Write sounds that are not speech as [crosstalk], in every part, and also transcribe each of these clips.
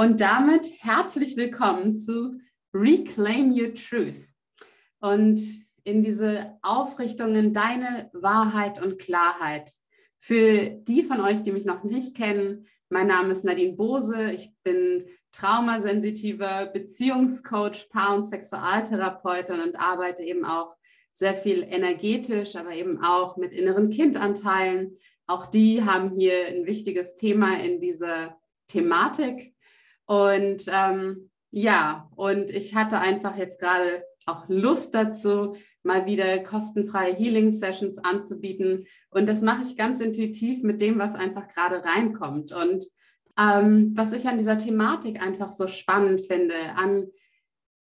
Und damit herzlich willkommen zu Reclaim Your Truth und in diese Aufrichtung in deine Wahrheit und Klarheit. Für die von euch, die mich noch nicht kennen, mein Name ist Nadine Bose. Ich bin traumasensitiver Beziehungscoach, Paar- und Sexualtherapeutin und arbeite eben auch sehr viel energetisch, aber eben auch mit inneren Kindanteilen. Auch die haben hier ein wichtiges Thema in dieser Thematik. Und ähm, ja, und ich hatte einfach jetzt gerade auch Lust dazu, mal wieder kostenfreie Healing-Sessions anzubieten. Und das mache ich ganz intuitiv mit dem, was einfach gerade reinkommt. Und ähm, was ich an dieser Thematik einfach so spannend finde, an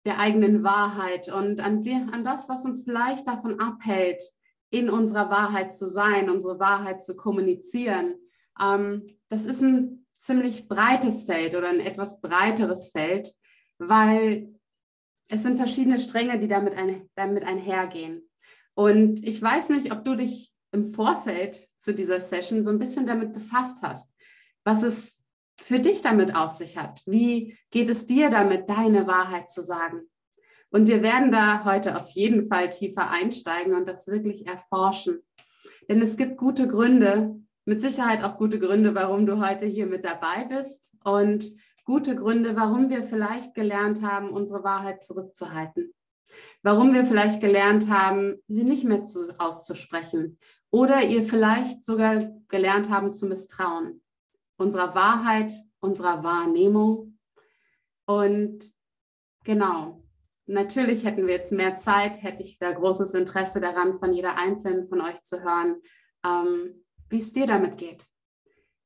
der eigenen Wahrheit und an, die, an das, was uns vielleicht davon abhält, in unserer Wahrheit zu sein, unsere Wahrheit zu kommunizieren. Ähm, das ist ein ziemlich breites Feld oder ein etwas breiteres Feld, weil es sind verschiedene Stränge, die damit, ein, damit einhergehen. Und ich weiß nicht, ob du dich im Vorfeld zu dieser Session so ein bisschen damit befasst hast, was es für dich damit auf sich hat. Wie geht es dir damit, deine Wahrheit zu sagen? Und wir werden da heute auf jeden Fall tiefer einsteigen und das wirklich erforschen. Denn es gibt gute Gründe, mit Sicherheit auch gute Gründe, warum du heute hier mit dabei bist und gute Gründe, warum wir vielleicht gelernt haben, unsere Wahrheit zurückzuhalten. Warum wir vielleicht gelernt haben, sie nicht mehr zu, auszusprechen. Oder ihr vielleicht sogar gelernt haben zu misstrauen. Unserer Wahrheit, unserer Wahrnehmung. Und genau, natürlich hätten wir jetzt mehr Zeit, hätte ich da großes Interesse daran, von jeder einzelnen von euch zu hören. Ähm, wie es dir damit geht.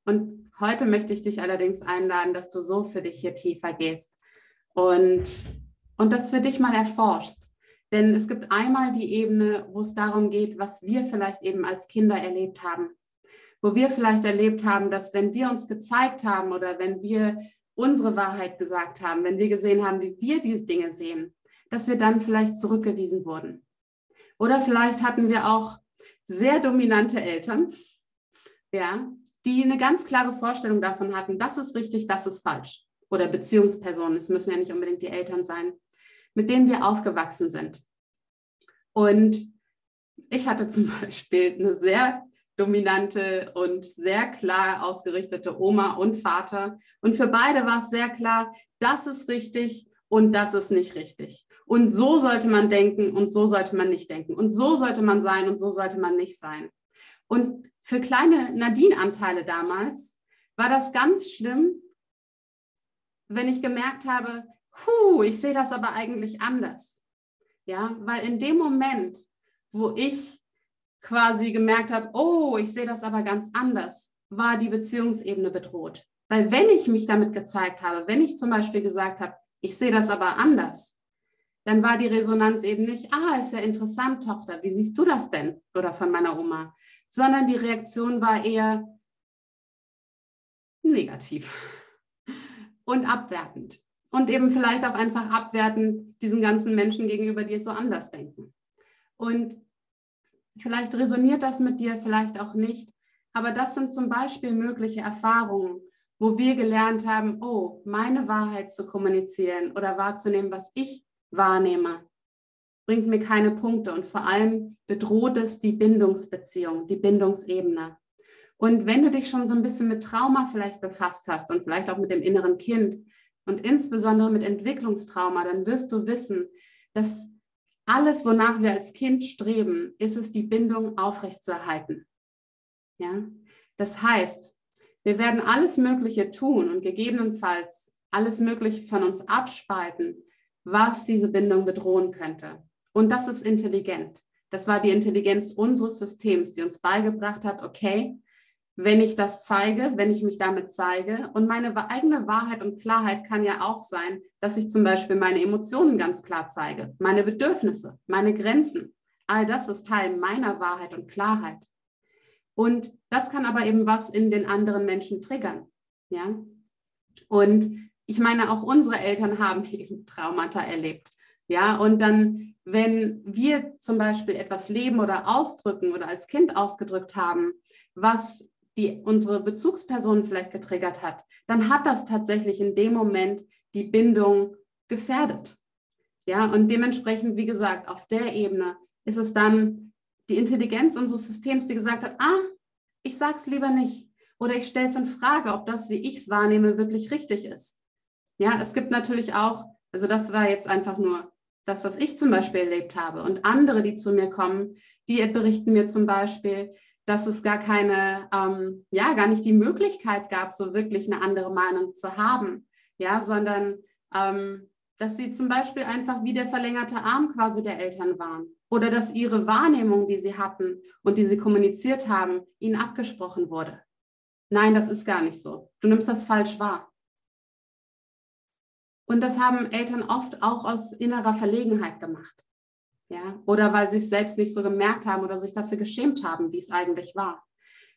Und heute möchte ich dich allerdings einladen, dass du so für dich hier tiefer gehst und, und das für dich mal erforschst. Denn es gibt einmal die Ebene, wo es darum geht, was wir vielleicht eben als Kinder erlebt haben. Wo wir vielleicht erlebt haben, dass wenn wir uns gezeigt haben oder wenn wir unsere Wahrheit gesagt haben, wenn wir gesehen haben, wie wir diese Dinge sehen, dass wir dann vielleicht zurückgewiesen wurden. Oder vielleicht hatten wir auch sehr dominante Eltern, ja, die eine ganz klare Vorstellung davon hatten, das ist richtig, das ist falsch. Oder Beziehungspersonen, es müssen ja nicht unbedingt die Eltern sein, mit denen wir aufgewachsen sind. Und ich hatte zum [laughs] Beispiel eine sehr dominante und sehr klar ausgerichtete Oma und Vater. Und für beide war es sehr klar, das ist richtig und das ist nicht richtig. Und so sollte man denken und so sollte man nicht denken. Und so sollte man sein und so sollte man nicht sein. Und für kleine Nadine-Anteile damals war das ganz schlimm, wenn ich gemerkt habe, hu, ich sehe das aber eigentlich anders. Ja, weil in dem Moment, wo ich quasi gemerkt habe, oh, ich sehe das aber ganz anders, war die Beziehungsebene bedroht. Weil wenn ich mich damit gezeigt habe, wenn ich zum Beispiel gesagt habe, ich sehe das aber anders, dann war die Resonanz eben nicht, ah, ist ja interessant, Tochter, wie siehst du das denn? Oder von meiner Oma, sondern die Reaktion war eher negativ [laughs] und abwertend. Und eben vielleicht auch einfach abwertend diesen ganzen Menschen gegenüber, die es so anders denken. Und vielleicht resoniert das mit dir, vielleicht auch nicht. Aber das sind zum Beispiel mögliche Erfahrungen, wo wir gelernt haben, oh, meine Wahrheit zu kommunizieren oder wahrzunehmen, was ich wahrnehme, bringt mir keine Punkte und vor allem bedroht es die Bindungsbeziehung, die Bindungsebene. Und wenn du dich schon so ein bisschen mit Trauma vielleicht befasst hast und vielleicht auch mit dem inneren Kind und insbesondere mit Entwicklungstrauma, dann wirst du wissen, dass alles, wonach wir als Kind streben, ist es, die Bindung aufrechtzuerhalten. Ja? Das heißt, wir werden alles Mögliche tun und gegebenenfalls alles Mögliche von uns abspalten, was diese Bindung bedrohen könnte. Und das ist intelligent. Das war die Intelligenz unseres Systems, die uns beigebracht hat, okay, wenn ich das zeige, wenn ich mich damit zeige. Und meine eigene Wahrheit und Klarheit kann ja auch sein, dass ich zum Beispiel meine Emotionen ganz klar zeige, meine Bedürfnisse, meine Grenzen. All das ist Teil meiner Wahrheit und Klarheit. Und das kann aber eben was in den anderen Menschen triggern. Ja. Und ich meine, auch unsere Eltern haben eben [laughs] Traumata erlebt. Ja, und dann, wenn wir zum Beispiel etwas leben oder ausdrücken oder als Kind ausgedrückt haben, was die unsere Bezugsperson vielleicht getriggert hat, dann hat das tatsächlich in dem Moment die Bindung gefährdet. Ja, und dementsprechend, wie gesagt, auf der Ebene ist es dann die Intelligenz unseres Systems, die gesagt hat, ah, ich sag's lieber nicht. Oder ich stelle es in Frage, ob das, wie ich es wahrnehme, wirklich richtig ist. Ja, es gibt natürlich auch, also das war jetzt einfach nur das, was ich zum Beispiel erlebt habe. Und andere, die zu mir kommen, die berichten mir zum Beispiel, dass es gar keine, ähm, ja, gar nicht die Möglichkeit gab, so wirklich eine andere Meinung zu haben. Ja, sondern ähm, dass sie zum Beispiel einfach wie der verlängerte Arm quasi der Eltern waren. Oder dass ihre Wahrnehmung, die sie hatten und die sie kommuniziert haben, ihnen abgesprochen wurde. Nein, das ist gar nicht so. Du nimmst das falsch wahr. Und das haben Eltern oft auch aus innerer Verlegenheit gemacht. Ja, oder weil sie es selbst nicht so gemerkt haben oder sich dafür geschämt haben, wie es eigentlich war.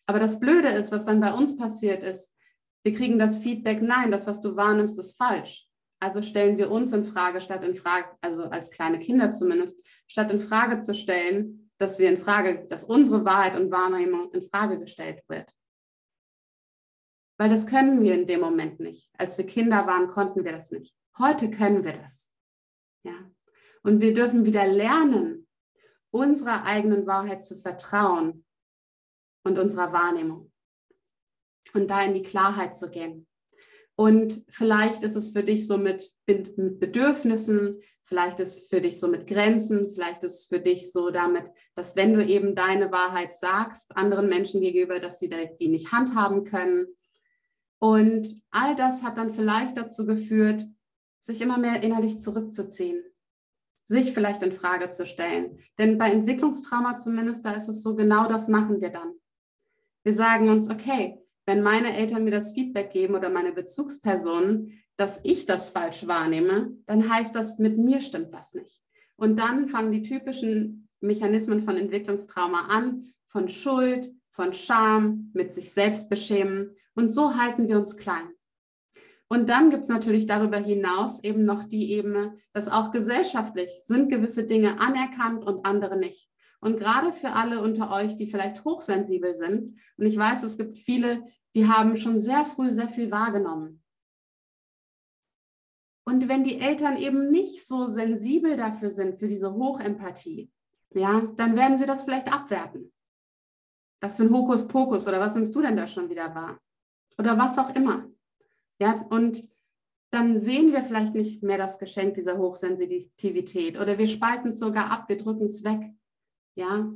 Aber das Blöde ist, was dann bei uns passiert ist, wir kriegen das Feedback, nein, das, was du wahrnimmst, ist falsch. Also stellen wir uns in Frage, statt in Frage, also als kleine Kinder zumindest, statt in Frage zu stellen, dass wir in Frage, dass unsere Wahrheit und Wahrnehmung in Frage gestellt wird. Weil das können wir in dem Moment nicht. Als wir Kinder waren, konnten wir das nicht. Heute können wir das. Ja. Und wir dürfen wieder lernen, unserer eigenen Wahrheit zu vertrauen und unserer Wahrnehmung. Und da in die Klarheit zu gehen. Und vielleicht ist es für dich so mit, mit Bedürfnissen, vielleicht ist es für dich so mit Grenzen, vielleicht ist es für dich so damit, dass wenn du eben deine Wahrheit sagst, anderen Menschen gegenüber, dass sie die nicht handhaben können. Und all das hat dann vielleicht dazu geführt, sich immer mehr innerlich zurückzuziehen, sich vielleicht in Frage zu stellen. Denn bei Entwicklungstrauma zumindest, da ist es so, genau das machen wir dann. Wir sagen uns, okay, wenn meine Eltern mir das Feedback geben oder meine Bezugspersonen, dass ich das falsch wahrnehme, dann heißt das, mit mir stimmt was nicht. Und dann fangen die typischen Mechanismen von Entwicklungstrauma an, von Schuld, von Scham, mit sich selbst beschämen. Und so halten wir uns klein. Und dann gibt es natürlich darüber hinaus eben noch die Ebene, dass auch gesellschaftlich sind gewisse Dinge anerkannt und andere nicht. Und gerade für alle unter euch, die vielleicht hochsensibel sind, und ich weiß, es gibt viele, die haben schon sehr früh sehr viel wahrgenommen. Und wenn die Eltern eben nicht so sensibel dafür sind, für diese Hochempathie, ja, dann werden sie das vielleicht abwerten. Was für ein Hokuspokus oder was nimmst du denn da schon wieder wahr? Oder was auch immer. Ja, und dann sehen wir vielleicht nicht mehr das Geschenk dieser Hochsensitivität oder wir spalten es sogar ab, wir drücken es weg. Ja,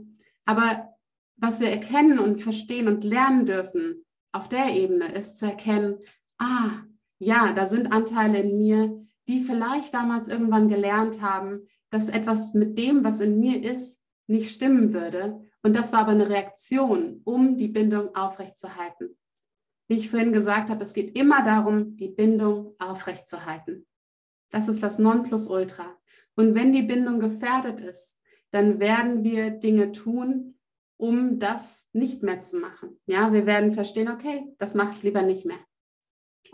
aber was wir erkennen und verstehen und lernen dürfen auf der Ebene ist zu erkennen, ah, ja, da sind Anteile in mir, die vielleicht damals irgendwann gelernt haben, dass etwas mit dem, was in mir ist, nicht stimmen würde. Und das war aber eine Reaktion, um die Bindung aufrechtzuerhalten wie ich vorhin gesagt habe, es geht immer darum, die Bindung aufrechtzuerhalten. Das ist das Nonplusultra. Und wenn die Bindung gefährdet ist, dann werden wir Dinge tun, um das nicht mehr zu machen. Ja, wir werden verstehen, okay, das mache ich lieber nicht mehr.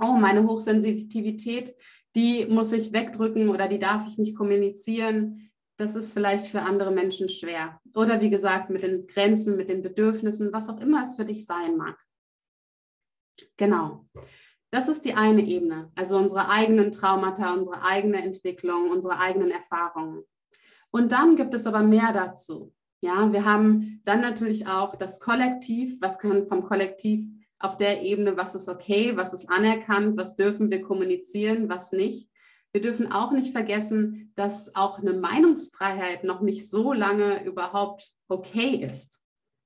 Oh, meine Hochsensitivität, die muss ich wegdrücken oder die darf ich nicht kommunizieren. Das ist vielleicht für andere Menschen schwer. Oder wie gesagt, mit den Grenzen, mit den Bedürfnissen, was auch immer es für dich sein mag. Genau. Das ist die eine Ebene, also unsere eigenen Traumata, unsere eigene Entwicklung, unsere eigenen Erfahrungen. Und dann gibt es aber mehr dazu. Ja, wir haben dann natürlich auch das Kollektiv. Was kann vom Kollektiv auf der Ebene, was ist okay, was ist anerkannt, was dürfen wir kommunizieren, was nicht. Wir dürfen auch nicht vergessen, dass auch eine Meinungsfreiheit noch nicht so lange überhaupt okay ist.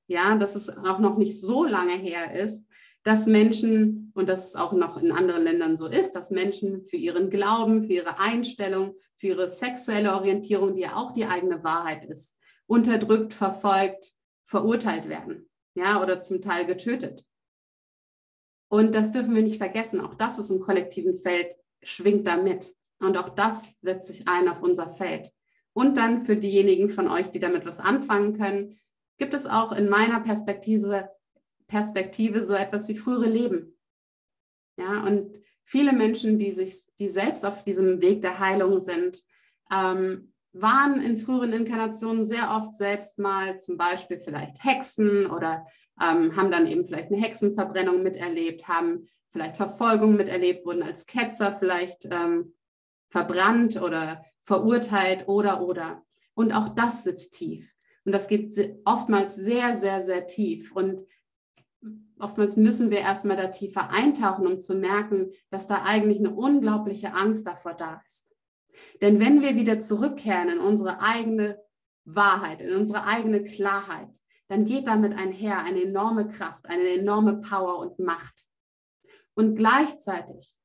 Ja, dass es auch noch nicht so lange her ist, dass Menschen, und das auch noch in anderen Ländern so ist, dass Menschen für ihren Glauben, für ihre Einstellung, für ihre sexuelle Orientierung, die ja auch die eigene Wahrheit ist, unterdrückt, verfolgt, verurteilt werden, ja, oder zum Teil getötet. Und das dürfen wir nicht vergessen. Auch das ist im kollektiven Feld, schwingt da mit. Und auch das wirkt sich ein auf unser Feld. Und dann für diejenigen von euch, die damit was anfangen können, gibt es auch in meiner Perspektive Perspektive so etwas wie frühere Leben. Ja, und viele Menschen, die sich, die selbst auf diesem Weg der Heilung sind, ähm, waren in früheren Inkarnationen sehr oft selbst mal zum Beispiel vielleicht Hexen oder ähm, haben dann eben vielleicht eine Hexenverbrennung miterlebt, haben vielleicht Verfolgung miterlebt, wurden als Ketzer vielleicht ähm, verbrannt oder verurteilt oder oder. Und auch das sitzt tief. Und das geht oftmals sehr, sehr, sehr tief. Und oftmals müssen wir erstmal da tiefer eintauchen, um zu merken, dass da eigentlich eine unglaubliche Angst davor da ist. Denn wenn wir wieder zurückkehren in unsere eigene Wahrheit, in unsere eigene Klarheit, dann geht damit einher eine enorme Kraft, eine enorme Power und Macht. Und gleichzeitig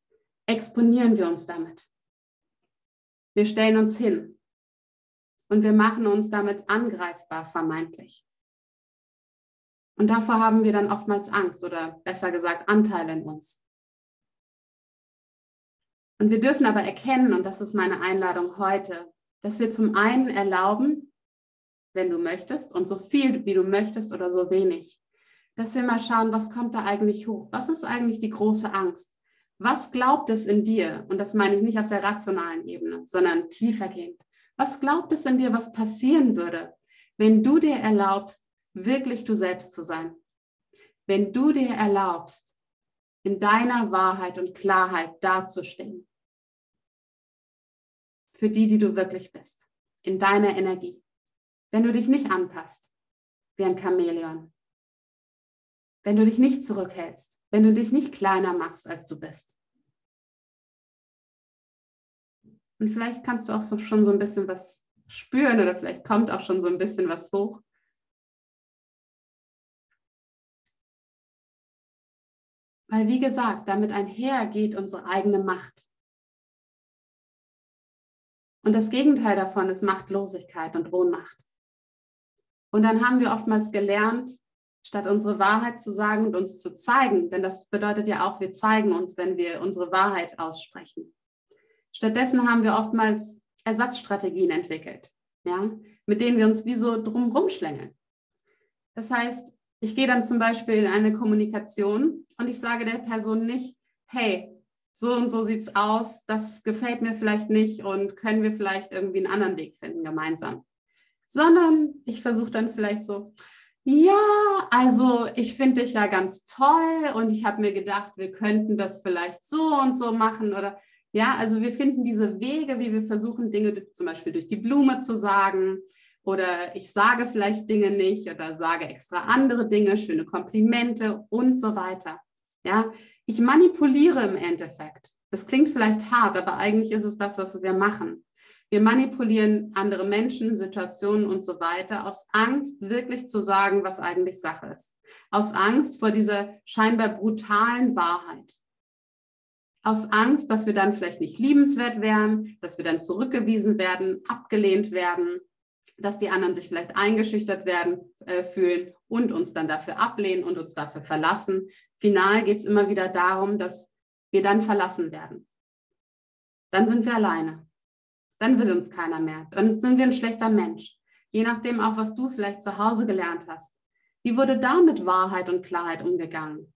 exponieren wir uns damit. Wir stellen uns hin und wir machen uns damit angreifbar vermeintlich. Und davor haben wir dann oftmals Angst oder besser gesagt Anteil in uns. Und wir dürfen aber erkennen, und das ist meine Einladung heute, dass wir zum einen erlauben, wenn du möchtest, und so viel wie du möchtest oder so wenig, dass wir mal schauen, was kommt da eigentlich hoch? Was ist eigentlich die große Angst? Was glaubt es in dir? Und das meine ich nicht auf der rationalen Ebene, sondern tiefergehend. Was glaubt es in dir, was passieren würde, wenn du dir erlaubst, wirklich du selbst zu sein? Wenn du dir erlaubst, in deiner Wahrheit und Klarheit dazustehen. Für die, die du wirklich bist. In deiner Energie. Wenn du dich nicht anpasst, wie ein Chamäleon. Wenn du dich nicht zurückhältst. Wenn du dich nicht kleiner machst, als du bist. Und vielleicht kannst du auch so schon so ein bisschen was spüren oder vielleicht kommt auch schon so ein bisschen was hoch. Weil, wie gesagt, damit einher geht unsere eigene Macht. Und das Gegenteil davon ist Machtlosigkeit und Ohnmacht. Und dann haben wir oftmals gelernt, statt unsere Wahrheit zu sagen und uns zu zeigen, denn das bedeutet ja auch, wir zeigen uns, wenn wir unsere Wahrheit aussprechen. Stattdessen haben wir oftmals Ersatzstrategien entwickelt, ja, mit denen wir uns wie so drumherum schlängeln. Das heißt, ich gehe dann zum Beispiel in eine Kommunikation und ich sage der Person nicht, hey, so und so sieht's aus, das gefällt mir vielleicht nicht und können wir vielleicht irgendwie einen anderen Weg finden gemeinsam. Sondern ich versuche dann vielleicht so, ja, also ich finde dich ja ganz toll und ich habe mir gedacht, wir könnten das vielleicht so und so machen oder ja, also wir finden diese Wege, wie wir versuchen, Dinge zum Beispiel durch die Blume zu sagen oder ich sage vielleicht Dinge nicht oder sage extra andere Dinge, schöne Komplimente und so weiter. Ja, ich manipuliere im Endeffekt. Das klingt vielleicht hart, aber eigentlich ist es das, was wir machen. Wir manipulieren andere Menschen, Situationen und so weiter aus Angst, wirklich zu sagen, was eigentlich Sache ist. Aus Angst vor dieser scheinbar brutalen Wahrheit. Aus Angst, dass wir dann vielleicht nicht liebenswert wären, dass wir dann zurückgewiesen werden, abgelehnt werden dass die anderen sich vielleicht eingeschüchtert werden, äh, fühlen und uns dann dafür ablehnen und uns dafür verlassen. Final geht es immer wieder darum, dass wir dann verlassen werden. Dann sind wir alleine. Dann will uns keiner mehr. Dann sind wir ein schlechter Mensch. Je nachdem auch, was du vielleicht zu Hause gelernt hast. Wie wurde da mit Wahrheit und Klarheit umgegangen?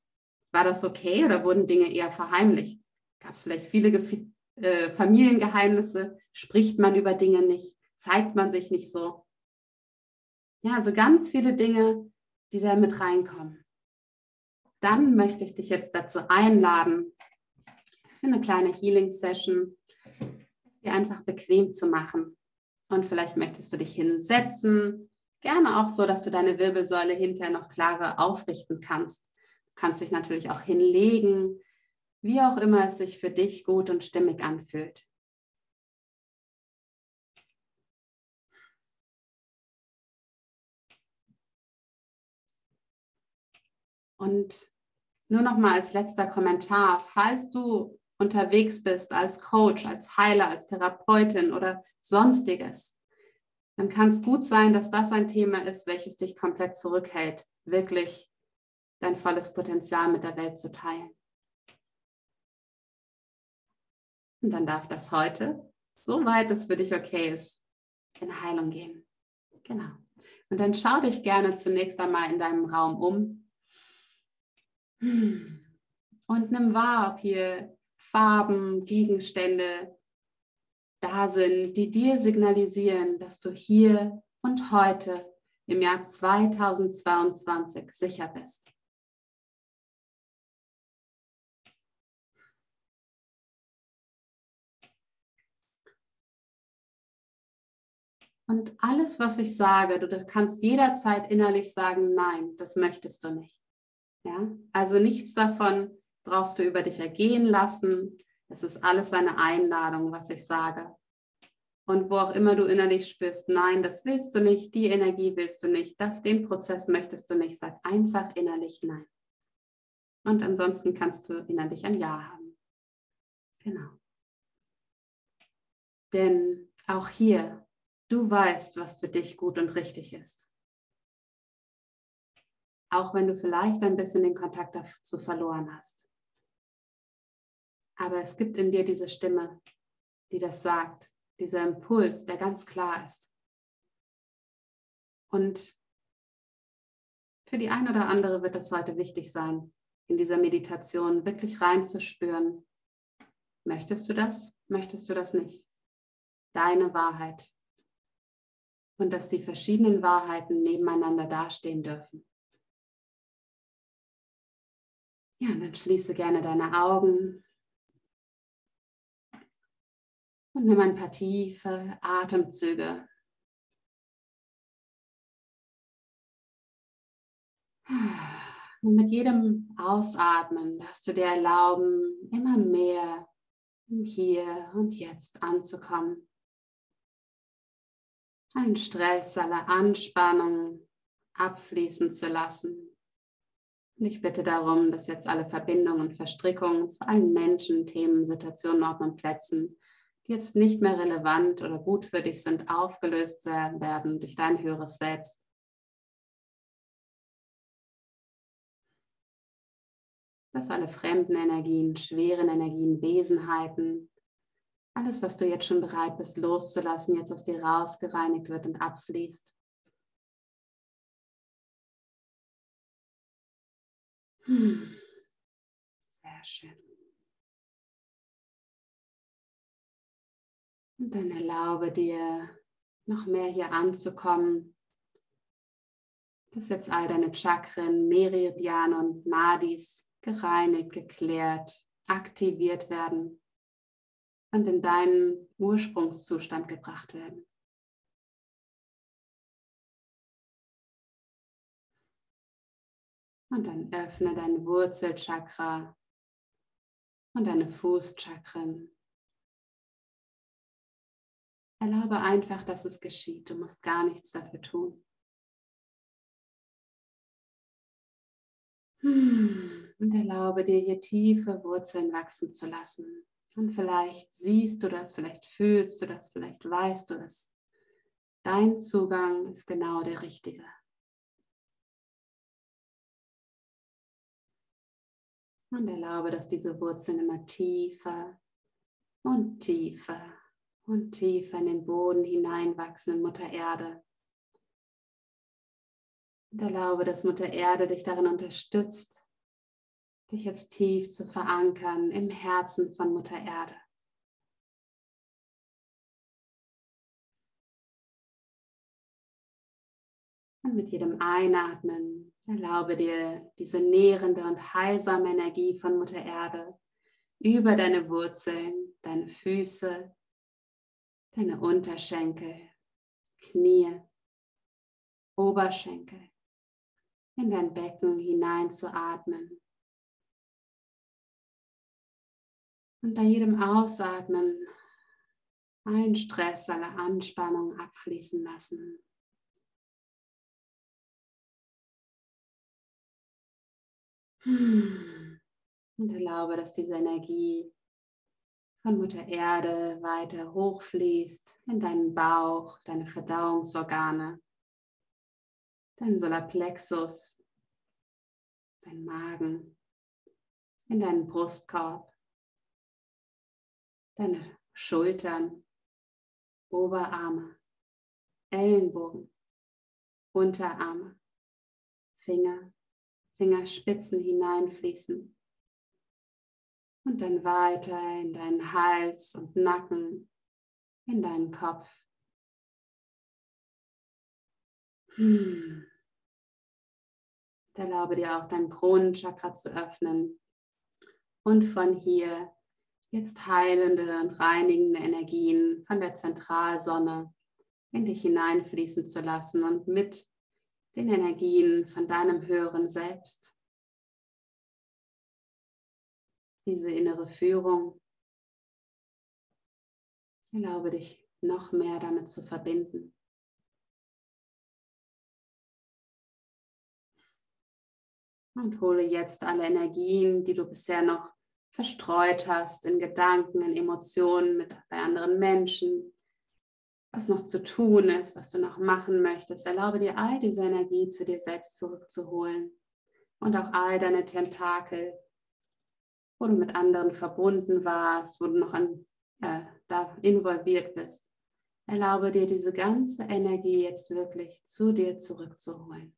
War das okay oder wurden Dinge eher verheimlicht? Gab es vielleicht viele Ge äh, Familiengeheimnisse? Spricht man über Dinge nicht? Zeigt man sich nicht so. Ja, also ganz viele Dinge, die da mit reinkommen. Dann möchte ich dich jetzt dazu einladen, für eine kleine Healing-Session, dir einfach bequem zu machen. Und vielleicht möchtest du dich hinsetzen, gerne auch so, dass du deine Wirbelsäule hinterher noch klarer aufrichten kannst. Du kannst dich natürlich auch hinlegen, wie auch immer es sich für dich gut und stimmig anfühlt. Und nur noch mal als letzter Kommentar, falls du unterwegs bist als Coach, als Heiler, als Therapeutin oder sonstiges, dann kann es gut sein, dass das ein Thema ist, welches dich komplett zurückhält, wirklich dein volles Potenzial mit der Welt zu teilen. Und dann darf das heute, soweit es für dich okay ist, in Heilung gehen. Genau. Und dann schau dich gerne zunächst einmal in deinem Raum um und nimm wahr, ob hier Farben, Gegenstände da sind, die dir signalisieren, dass du hier und heute im Jahr 2022 sicher bist. Und alles, was ich sage, du kannst jederzeit innerlich sagen, nein, das möchtest du nicht. Ja? Also nichts davon brauchst du über dich ergehen lassen. Es ist alles eine Einladung, was ich sage. Und wo auch immer du innerlich spürst, nein, das willst du nicht, die Energie willst du nicht, das, den Prozess möchtest du nicht, sag einfach innerlich nein. Und ansonsten kannst du innerlich ein Ja haben. Genau. Denn auch hier, du weißt, was für dich gut und richtig ist. Auch wenn du vielleicht ein bisschen den Kontakt dazu verloren hast. Aber es gibt in dir diese Stimme, die das sagt dieser Impuls, der ganz klar ist. Und für die eine oder andere wird es heute wichtig sein, in dieser Meditation wirklich reinzuspüren. Möchtest du das? Möchtest du das nicht? Deine Wahrheit. Und dass die verschiedenen Wahrheiten nebeneinander dastehen dürfen. Ja, dann schließe gerne deine Augen Und nimm ein paar tiefe Atemzüge. Und mit jedem Ausatmen darfst du dir erlauben, immer mehr im Hier und Jetzt anzukommen. Ein Stress, alle Anspannung abfließen zu lassen. Und ich bitte darum, dass jetzt alle Verbindungen und Verstrickungen zu allen Menschen, Themen, Situationen, Orten und Plätzen die jetzt nicht mehr relevant oder gut für dich sind, aufgelöst werden durch dein höheres Selbst. Dass alle fremden Energien, schweren Energien, Wesenheiten, alles, was du jetzt schon bereit bist loszulassen, jetzt aus dir rausgereinigt wird und abfließt. Sehr schön. Und dann erlaube dir, noch mehr hier anzukommen, dass jetzt all deine Chakren, Meridiane und Nadis gereinigt, geklärt, aktiviert werden und in deinen Ursprungszustand gebracht werden. Und dann öffne dein Wurzelchakra und deine Fußchakren. Erlaube einfach, dass es geschieht. Du musst gar nichts dafür tun. Hm, und erlaube dir hier tiefe Wurzeln wachsen zu lassen. Und vielleicht siehst du das, vielleicht fühlst du das, vielleicht weißt du es. Dein Zugang ist genau der richtige. Und erlaube, dass diese Wurzeln immer tiefer und tiefer und tiefer in den Boden hineinwachsen in Mutter Erde. Und erlaube, dass Mutter Erde dich darin unterstützt, dich jetzt tief zu verankern im Herzen von Mutter Erde. Und mit jedem Einatmen erlaube dir diese nährende und heilsame Energie von Mutter Erde über deine Wurzeln, deine Füße, deine Unterschenkel, Knie, Oberschenkel, in dein Becken hinein zu atmen. Und bei jedem Ausatmen allen Stress, alle Anspannung abfließen lassen. Und erlaube, dass diese Energie von Mutter Erde weiter hochfließt in deinen Bauch, deine Verdauungsorgane, dein Solarplexus, dein Magen, in deinen Brustkorb, deine Schultern, Oberarme, Ellenbogen, Unterarme, Finger, Fingerspitzen hineinfließen und dann weiter in deinen Hals und Nacken, in deinen Kopf. Hm. Erlaube dir auch dein Kronenchakra zu öffnen und von hier jetzt heilende und reinigende Energien von der Zentralsonne in dich hineinfließen zu lassen und mit den Energien von deinem höheren Selbst. Diese innere Führung. Erlaube dich noch mehr damit zu verbinden. Und hole jetzt alle Energien, die du bisher noch verstreut hast, in Gedanken, in Emotionen, mit, bei anderen Menschen, was noch zu tun ist, was du noch machen möchtest. Erlaube dir all diese Energie zu dir selbst zurückzuholen und auch all deine Tentakel, wo du mit anderen verbunden warst, wo du noch an, äh, da involviert bist. Erlaube dir diese ganze Energie jetzt wirklich zu dir zurückzuholen.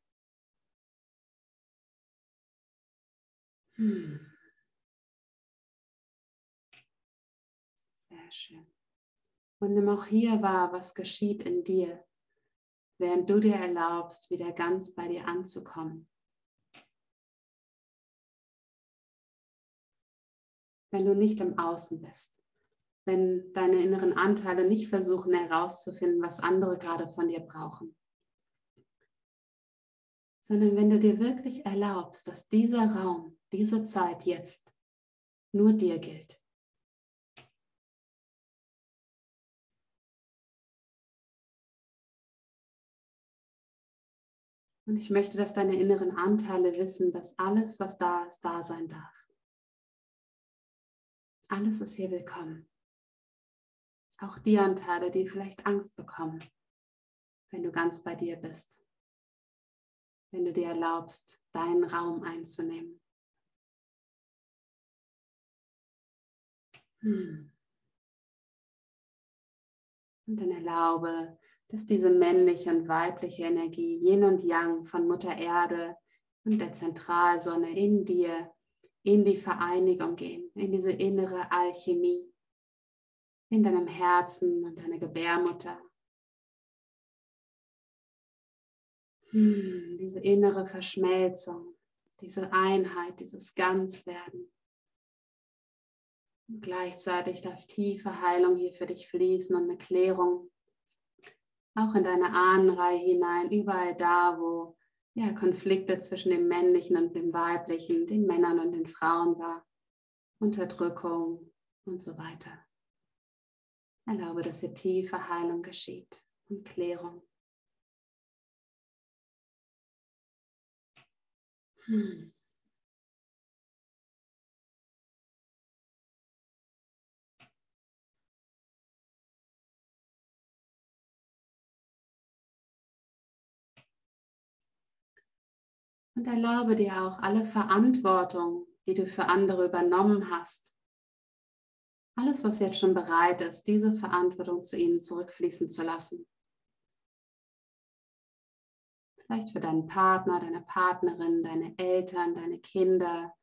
Hm. Sehr schön. Und nimm auch hier wahr, was geschieht in dir, während du dir erlaubst, wieder ganz bei dir anzukommen. Wenn du nicht im Außen bist, wenn deine inneren Anteile nicht versuchen herauszufinden, was andere gerade von dir brauchen, sondern wenn du dir wirklich erlaubst, dass dieser Raum diese Zeit jetzt nur dir gilt. Und ich möchte, dass deine inneren Anteile wissen, dass alles, was da ist, da sein darf. Alles ist hier willkommen. Auch die Anteile, die vielleicht Angst bekommen, wenn du ganz bei dir bist. Wenn du dir erlaubst, deinen Raum einzunehmen. Hm. Und dann erlaube, dass diese männliche und weibliche Energie, Yin und Yang von Mutter Erde und der Zentralsonne in dir, in die Vereinigung gehen, in diese innere Alchemie, in deinem Herzen und deiner Gebärmutter. Hm, diese innere Verschmelzung, diese Einheit, dieses Ganzwerden. Und gleichzeitig darf tiefe Heilung hier für dich fließen und eine Klärung auch in deine Ahnenreihe hinein, überall da, wo ja, Konflikte zwischen dem männlichen und dem weiblichen, den Männern und den Frauen war, Unterdrückung und so weiter. Erlaube, dass hier tiefe Heilung geschieht und Klärung. Hm. Und erlaube dir auch alle Verantwortung, die du für andere übernommen hast. Alles, was jetzt schon bereit ist, diese Verantwortung zu ihnen zurückfließen zu lassen. Vielleicht für deinen Partner, deine Partnerin, deine Eltern, deine Kinder,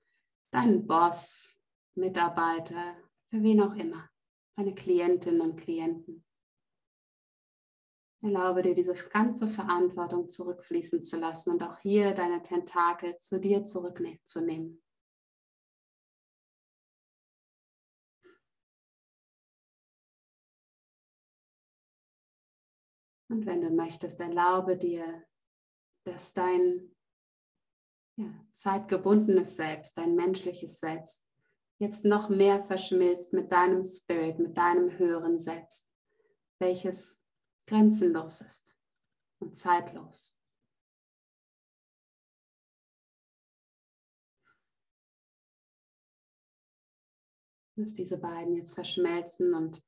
deinen Boss, Mitarbeiter, für wen auch immer, deine Klientinnen und Klienten. Erlaube dir diese ganze Verantwortung zurückfließen zu lassen und auch hier deine Tentakel zu dir zurückzunehmen. Und wenn du möchtest, erlaube dir, dass dein ja, zeitgebundenes Selbst, dein menschliches Selbst, jetzt noch mehr verschmilzt mit deinem Spirit, mit deinem höheren Selbst, welches grenzenlos ist und zeitlos. Dass diese beiden jetzt verschmelzen und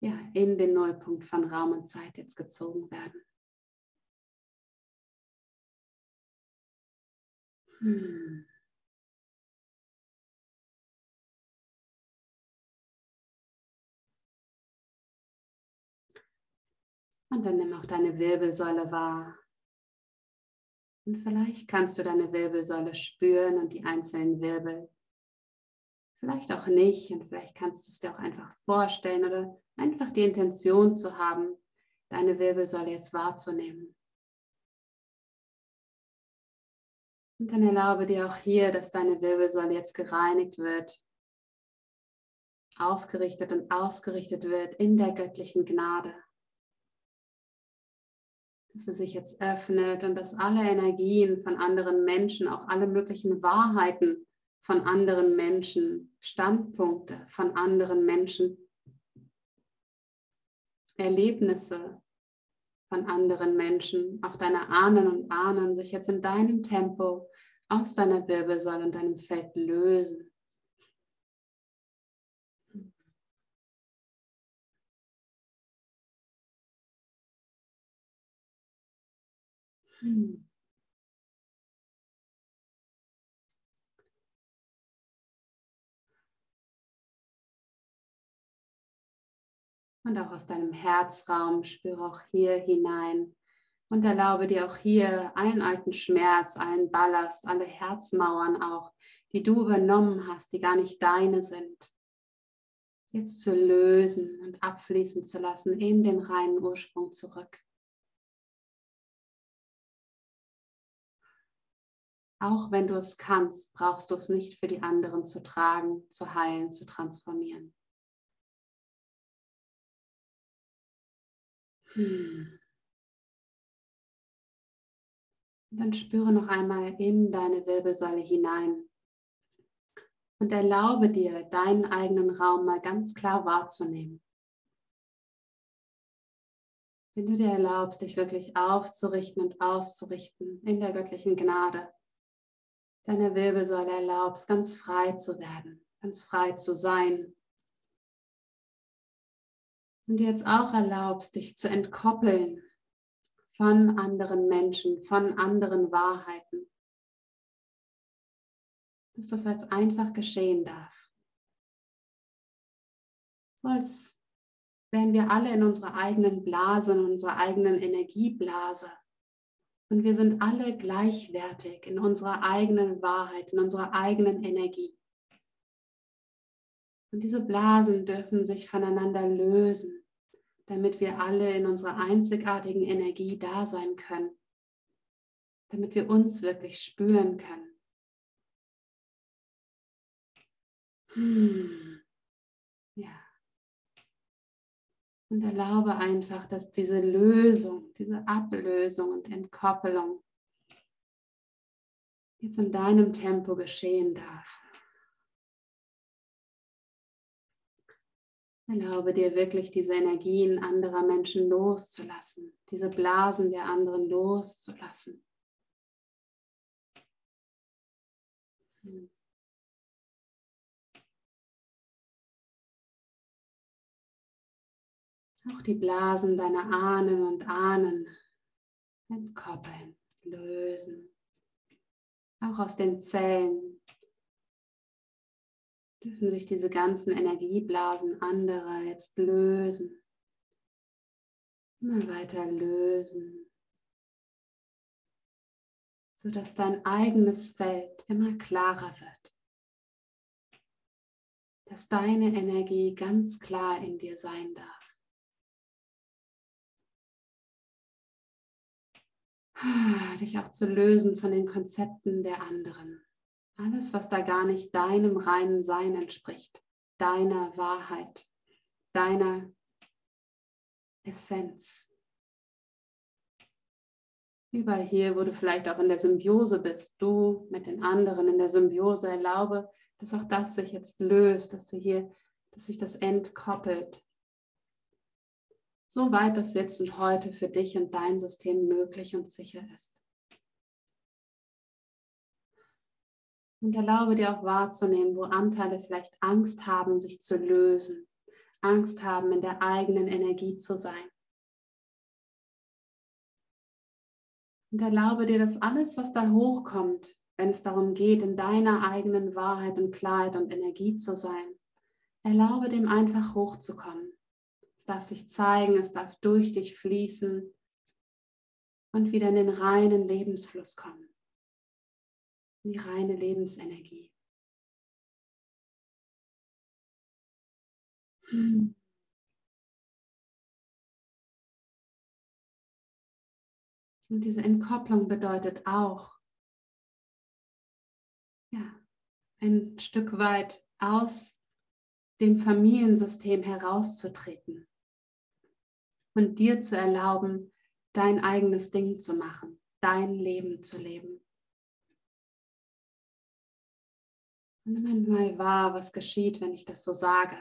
ja, in den Nullpunkt von Raum und Zeit jetzt gezogen werden. Hm. Und dann nimm auch deine Wirbelsäule wahr. Und vielleicht kannst du deine Wirbelsäule spüren und die einzelnen Wirbel. vielleicht auch nicht und vielleicht kannst du es dir auch einfach vorstellen oder einfach die Intention zu haben, deine Wirbelsäule jetzt wahrzunehmen. Und dann erlaube dir auch hier, dass deine Wirbelsäule jetzt gereinigt wird, aufgerichtet und ausgerichtet wird in der göttlichen Gnade. Dass sie sich jetzt öffnet und dass alle Energien von anderen Menschen, auch alle möglichen Wahrheiten von anderen Menschen, Standpunkte von anderen Menschen, Erlebnisse von anderen Menschen, auch deine Ahnen und Ahnen sich jetzt in deinem Tempo aus deiner Wirbelsäule und deinem Feld lösen. Hm. Und auch aus deinem Herzraum spüre auch hier hinein und erlaube dir auch hier allen alten Schmerz, allen Ballast, alle Herzmauern auch, die du übernommen hast, die gar nicht deine sind, jetzt zu lösen und abfließen zu lassen in den reinen Ursprung zurück. Auch wenn du es kannst, brauchst du es nicht für die anderen zu tragen, zu heilen, zu transformieren. Hm. dann spüre noch einmal in deine Wirbelsäule hinein und erlaube dir, deinen eigenen Raum mal ganz klar wahrzunehmen. Wenn du dir erlaubst, dich wirklich aufzurichten und auszurichten in der göttlichen Gnade, deine Wirbelsäule erlaubst, ganz frei zu werden, ganz frei zu sein, und jetzt auch erlaubst, dich zu entkoppeln von anderen Menschen, von anderen Wahrheiten. Dass das als einfach geschehen darf. So als wären wir alle in unserer eigenen Blase, in unserer eigenen Energieblase. Und wir sind alle gleichwertig in unserer eigenen Wahrheit, in unserer eigenen Energie. Und diese Blasen dürfen sich voneinander lösen, damit wir alle in unserer einzigartigen Energie da sein können, damit wir uns wirklich spüren können. Hm. Ja. Und erlaube einfach, dass diese Lösung, diese Ablösung und Entkoppelung jetzt in deinem Tempo geschehen darf. Erlaube dir wirklich diese Energien anderer Menschen loszulassen, diese Blasen der anderen loszulassen. Hm. Auch die Blasen deiner Ahnen und Ahnen entkoppeln, lösen. Auch aus den Zellen dürfen sich diese ganzen Energieblasen anderer jetzt lösen. Immer weiter lösen, sodass dein eigenes Feld immer klarer wird. Dass deine Energie ganz klar in dir sein darf. Dich auch zu lösen von den Konzepten der anderen. Alles, was da gar nicht deinem reinen Sein entspricht, deiner Wahrheit, deiner Essenz. Überall hier, wo du vielleicht auch in der Symbiose bist, du mit den anderen in der Symbiose, erlaube, dass auch das sich jetzt löst, dass du hier, dass sich das entkoppelt. Soweit das jetzt und heute für dich und dein System möglich und sicher ist. Und erlaube dir auch wahrzunehmen, wo Anteile vielleicht Angst haben, sich zu lösen, Angst haben, in der eigenen Energie zu sein. Und erlaube dir, dass alles, was da hochkommt, wenn es darum geht, in deiner eigenen Wahrheit und Klarheit und Energie zu sein, erlaube dem einfach hochzukommen. Es darf sich zeigen, es darf durch dich fließen und wieder in den reinen Lebensfluss kommen. Die reine Lebensenergie. Und diese Entkopplung bedeutet auch, ja, ein Stück weit aus dem Familiensystem herauszutreten und dir zu erlauben, dein eigenes Ding zu machen, dein Leben zu leben. Und nimm mal wahr, was geschieht, wenn ich das so sage.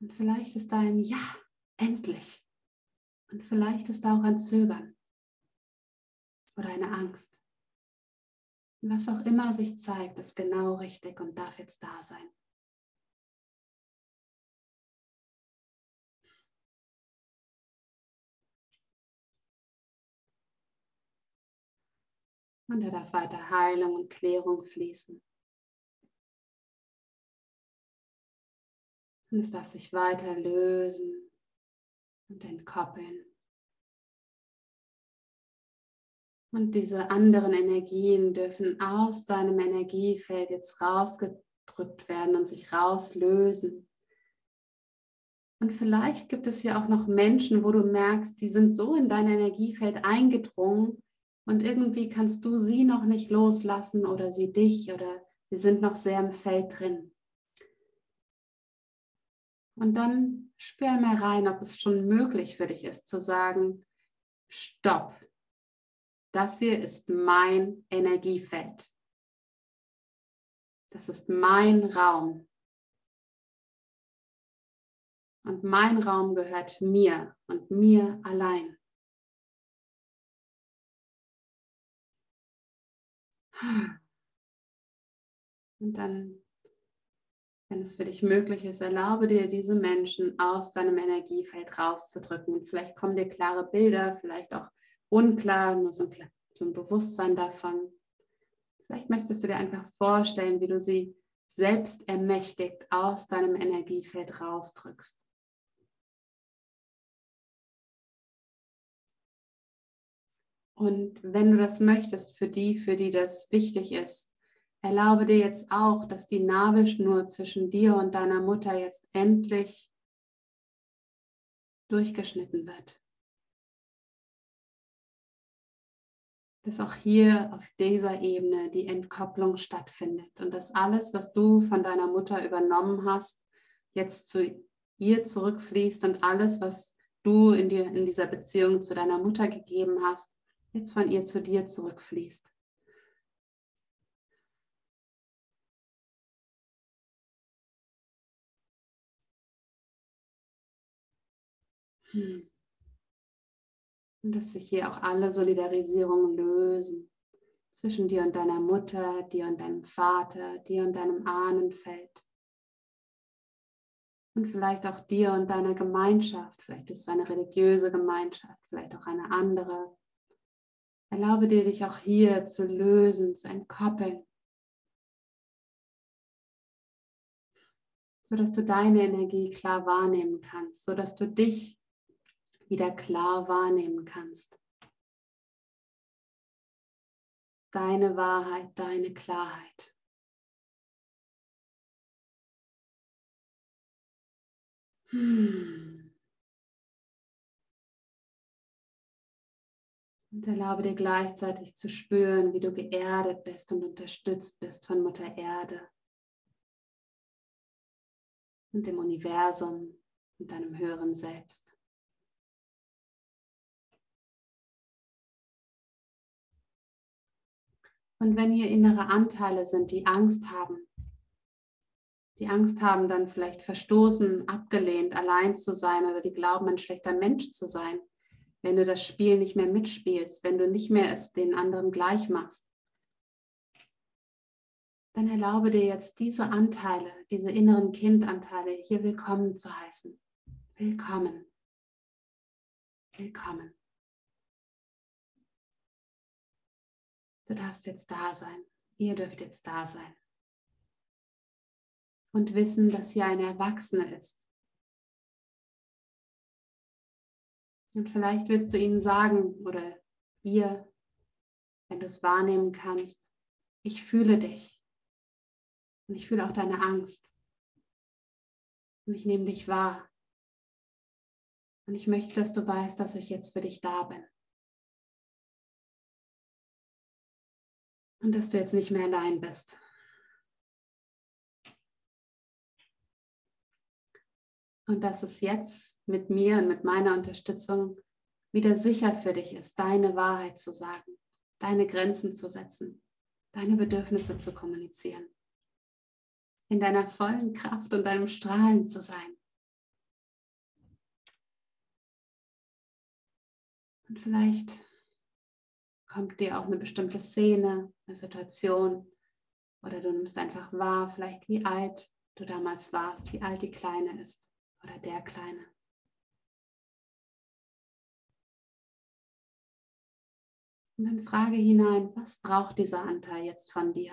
Und vielleicht ist da ein Ja, endlich. Und vielleicht ist da auch ein Zögern oder eine Angst. Was auch immer sich zeigt, ist genau richtig und darf jetzt da sein. Und er darf weiter Heilung und Klärung fließen. Und es darf sich weiter lösen und entkoppeln. Und diese anderen Energien dürfen aus deinem Energiefeld jetzt rausgedrückt werden und sich rauslösen. Und vielleicht gibt es ja auch noch Menschen, wo du merkst, die sind so in dein Energiefeld eingedrungen und irgendwie kannst du sie noch nicht loslassen oder sie dich oder sie sind noch sehr im Feld drin. Und dann spür mal rein, ob es schon möglich für dich ist zu sagen, stopp, das hier ist mein Energiefeld. Das ist mein Raum. Und mein Raum gehört mir und mir allein. Und dann, wenn es für dich möglich ist, erlaube dir, diese Menschen aus deinem Energiefeld rauszudrücken. Und vielleicht kommen dir klare Bilder, vielleicht auch unklar, nur so ein, so ein Bewusstsein davon. Vielleicht möchtest du dir einfach vorstellen, wie du sie selbst ermächtigt aus deinem Energiefeld rausdrückst. Und wenn du das möchtest, für die, für die das wichtig ist, erlaube dir jetzt auch, dass die Nabelschnur zwischen dir und deiner Mutter jetzt endlich durchgeschnitten wird. dass auch hier auf dieser Ebene die Entkopplung stattfindet und dass alles, was du von deiner Mutter übernommen hast, jetzt zu ihr zurückfließt und alles, was du in, dir, in dieser Beziehung zu deiner Mutter gegeben hast, jetzt von ihr zu dir zurückfließt. Hm. Und dass sich hier auch alle Solidarisierungen lösen zwischen dir und deiner Mutter, dir und deinem Vater, dir und deinem Ahnenfeld. Und vielleicht auch dir und deiner Gemeinschaft. Vielleicht ist es eine religiöse Gemeinschaft, vielleicht auch eine andere. Erlaube dir, dich auch hier zu lösen, zu entkoppeln. sodass du deine Energie klar wahrnehmen kannst, sodass du dich wieder klar wahrnehmen kannst. Deine Wahrheit, deine Klarheit. Hm. Und erlaube dir gleichzeitig zu spüren, wie du geerdet bist und unterstützt bist von Mutter Erde und dem Universum und deinem höheren Selbst. Und wenn hier innere Anteile sind, die Angst haben, die Angst haben, dann vielleicht verstoßen, abgelehnt, allein zu sein oder die glauben, ein schlechter Mensch zu sein, wenn du das Spiel nicht mehr mitspielst, wenn du nicht mehr es den anderen gleich machst, dann erlaube dir jetzt diese Anteile, diese inneren Kindanteile hier willkommen zu heißen. Willkommen. Willkommen. Du darfst jetzt da sein. Ihr dürft jetzt da sein. Und wissen, dass hier eine Erwachsene ist. Und vielleicht willst du ihnen sagen oder ihr, wenn du es wahrnehmen kannst, ich fühle dich. Und ich fühle auch deine Angst. Und ich nehme dich wahr. Und ich möchte, dass du weißt, dass ich jetzt für dich da bin. Und dass du jetzt nicht mehr allein bist. Und dass es jetzt mit mir und mit meiner Unterstützung wieder sicher für dich ist, deine Wahrheit zu sagen, deine Grenzen zu setzen, deine Bedürfnisse zu kommunizieren, in deiner vollen Kraft und deinem Strahlen zu sein. Und vielleicht kommt dir auch eine bestimmte Szene, eine Situation oder du nimmst einfach wahr, vielleicht wie alt du damals warst, wie alt die Kleine ist oder der Kleine. Und dann frage hinein, was braucht dieser Anteil jetzt von dir?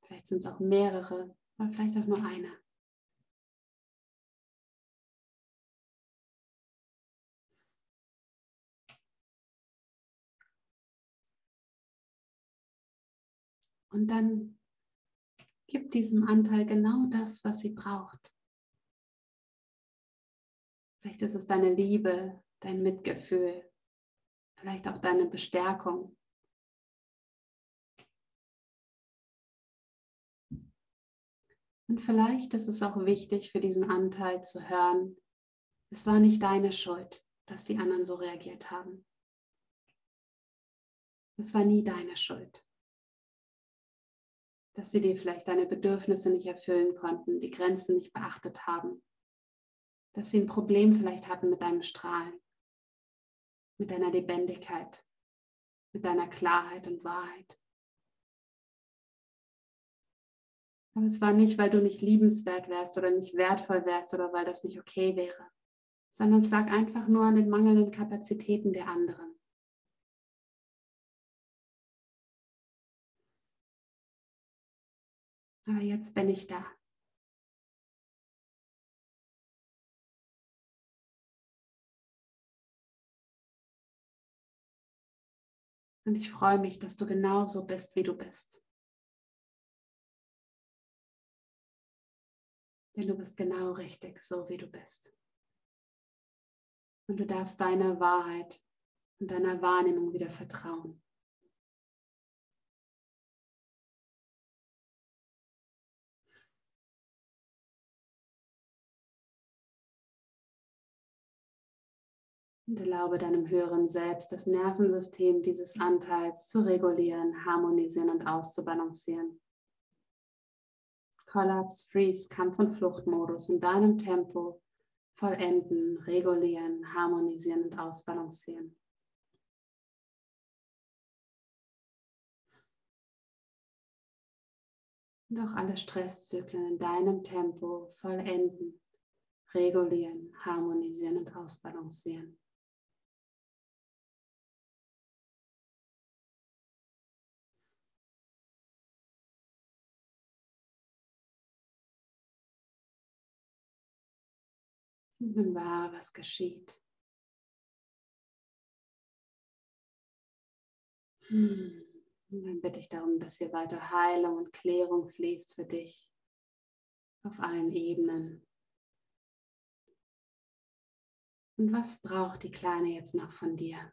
Vielleicht sind es auch mehrere, aber vielleicht auch nur einer. Und dann gib diesem Anteil genau das, was sie braucht. Vielleicht ist es deine Liebe, dein Mitgefühl, vielleicht auch deine Bestärkung. Und vielleicht ist es auch wichtig für diesen Anteil zu hören, es war nicht deine Schuld, dass die anderen so reagiert haben. Es war nie deine Schuld, dass sie dir vielleicht deine Bedürfnisse nicht erfüllen konnten, die Grenzen nicht beachtet haben, dass sie ein Problem vielleicht hatten mit deinem Strahlen mit deiner Lebendigkeit, mit deiner Klarheit und Wahrheit. Aber es war nicht, weil du nicht liebenswert wärst oder nicht wertvoll wärst oder weil das nicht okay wäre, sondern es lag einfach nur an den mangelnden Kapazitäten der anderen. Aber jetzt bin ich da. Und ich freue mich, dass du genauso bist, wie du bist. Denn du bist genau richtig, so wie du bist. Und du darfst deiner Wahrheit und deiner Wahrnehmung wieder vertrauen. Und erlaube deinem höheren Selbst, das Nervensystem dieses Anteils zu regulieren, harmonisieren und auszubalancieren. Kollaps, Freeze, Kampf- und Fluchtmodus in deinem Tempo vollenden, regulieren, harmonisieren und ausbalancieren. Und auch alle Stresszyklen in deinem Tempo vollenden, regulieren, harmonisieren und ausbalancieren. Nimm wahr, was geschieht. Hm. Und dann bitte ich darum, dass hier weiter Heilung und Klärung fließt für dich auf allen Ebenen. Und was braucht die Kleine jetzt noch von dir?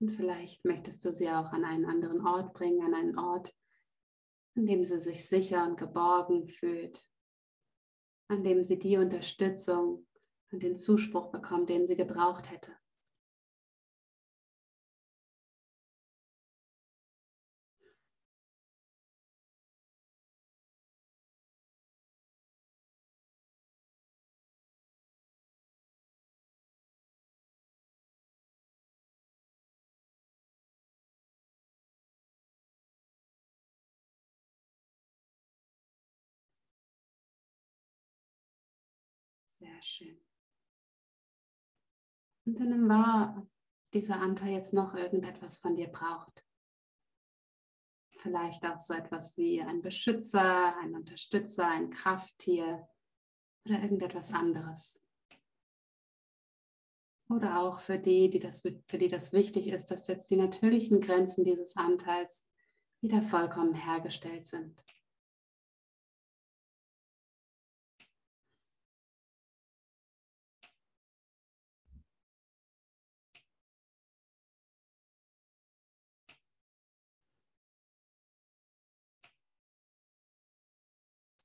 Und vielleicht möchtest du sie auch an einen anderen Ort bringen, an einen Ort, an dem sie sich sicher und geborgen fühlt, an dem sie die Unterstützung und den Zuspruch bekommt, den sie gebraucht hätte. Sehr schön. Und dann ob dieser Anteil jetzt noch irgendetwas von dir braucht. Vielleicht auch so etwas wie ein Beschützer, ein Unterstützer, ein Beschützer, ein Unterstützer, ein Krafttier oder irgendetwas anderes. Oder auch für die, die das, für die das wichtig ist, dass jetzt die natürlichen Grenzen dieses Anteils wieder vollkommen hergestellt sind.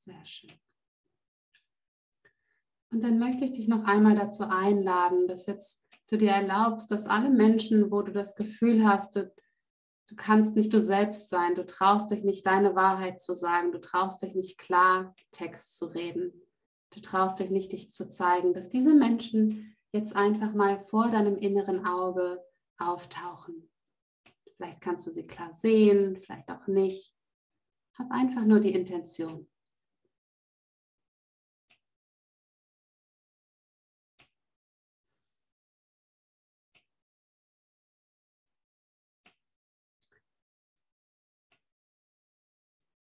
Sehr schön. Und dann möchte ich dich noch einmal dazu einladen, dass jetzt du dir erlaubst, dass alle Menschen, wo du das Gefühl hast, du, du kannst nicht du selbst sein, du traust dich nicht deine Wahrheit zu sagen, du traust dich nicht klar Text zu reden, du traust dich nicht dich zu zeigen, dass diese Menschen jetzt einfach mal vor deinem inneren Auge auftauchen. Vielleicht kannst du sie klar sehen, vielleicht auch nicht. Hab einfach nur die Intention.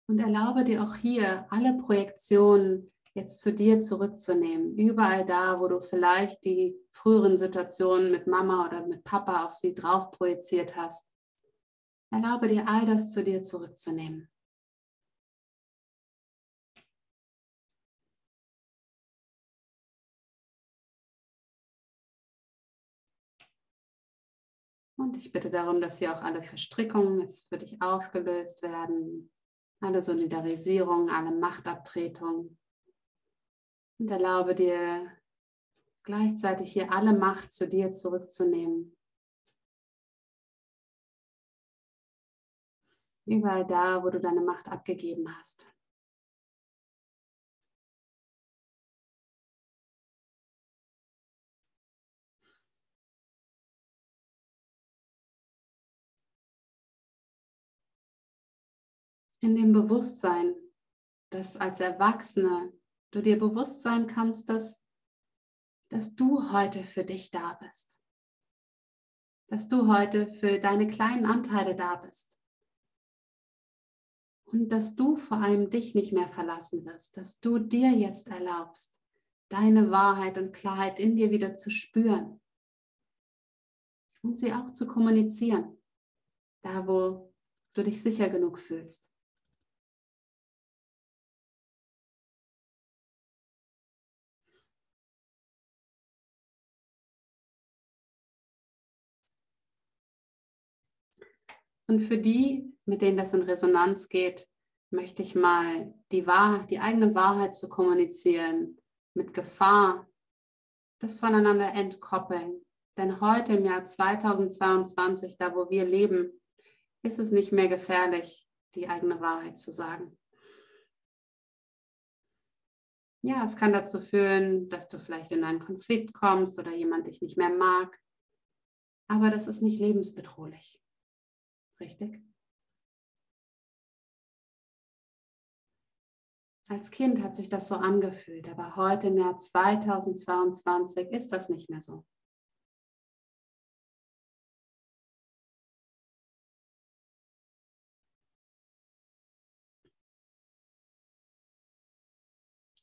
Und erlaube dir auch hier alle Projektionen jetzt zu dir zurückzunehmen. Überall da, wo du vielleicht die früheren Situationen mit Mama oder mit Papa auf sie drauf projiziert hast. Erlaube dir all das zu dir zurückzunehmen. Und ich bitte darum, dass hier auch alle Verstrickungen jetzt für dich aufgelöst werden alle Solidarisierung, alle Machtabtretung. Und erlaube dir gleichzeitig hier alle Macht zu dir zurückzunehmen. Überall da, wo du deine Macht abgegeben hast. In dem Bewusstsein, dass als Erwachsene du dir bewusst sein kannst, dass, dass du heute für dich da bist. Dass du heute für deine kleinen Anteile da bist. Und dass du vor allem dich nicht mehr verlassen wirst, dass du dir jetzt erlaubst, deine Wahrheit und Klarheit in dir wieder zu spüren und sie auch zu kommunizieren, da wo du dich sicher genug fühlst. Und für die, mit denen das in Resonanz geht, möchte ich mal die, Wahrheit, die eigene Wahrheit zu kommunizieren, mit Gefahr, das voneinander entkoppeln. Denn heute im Jahr 2022, da wo wir leben, ist es nicht mehr gefährlich, die eigene Wahrheit zu sagen. Ja, es kann dazu führen, dass du vielleicht in einen Konflikt kommst oder jemand dich nicht mehr mag. Aber das ist nicht lebensbedrohlich. Richtig? Als Kind hat sich das so angefühlt, aber heute im Jahr 2022 ist das nicht mehr so.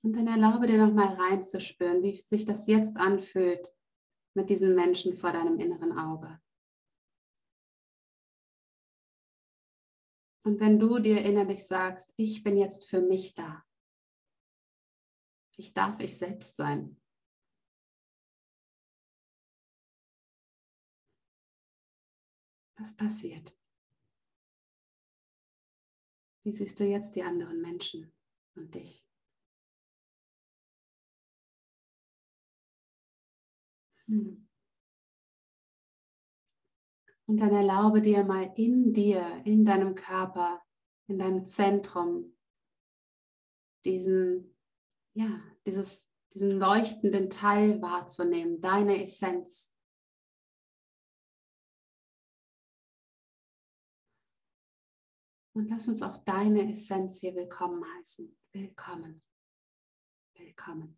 Und dann erlaube dir nochmal reinzuspüren, wie sich das jetzt anfühlt mit diesen Menschen vor deinem inneren Auge. Und wenn du dir innerlich sagst, ich bin jetzt für mich da, ich darf ich selbst sein. Was passiert? Wie siehst du jetzt die anderen Menschen und dich? Hm. Und dann erlaube dir mal in dir, in deinem Körper, in deinem Zentrum, diesen, ja, dieses, diesen leuchtenden Teil wahrzunehmen, deine Essenz. Und lass uns auch deine Essenz hier willkommen heißen. Willkommen. Willkommen.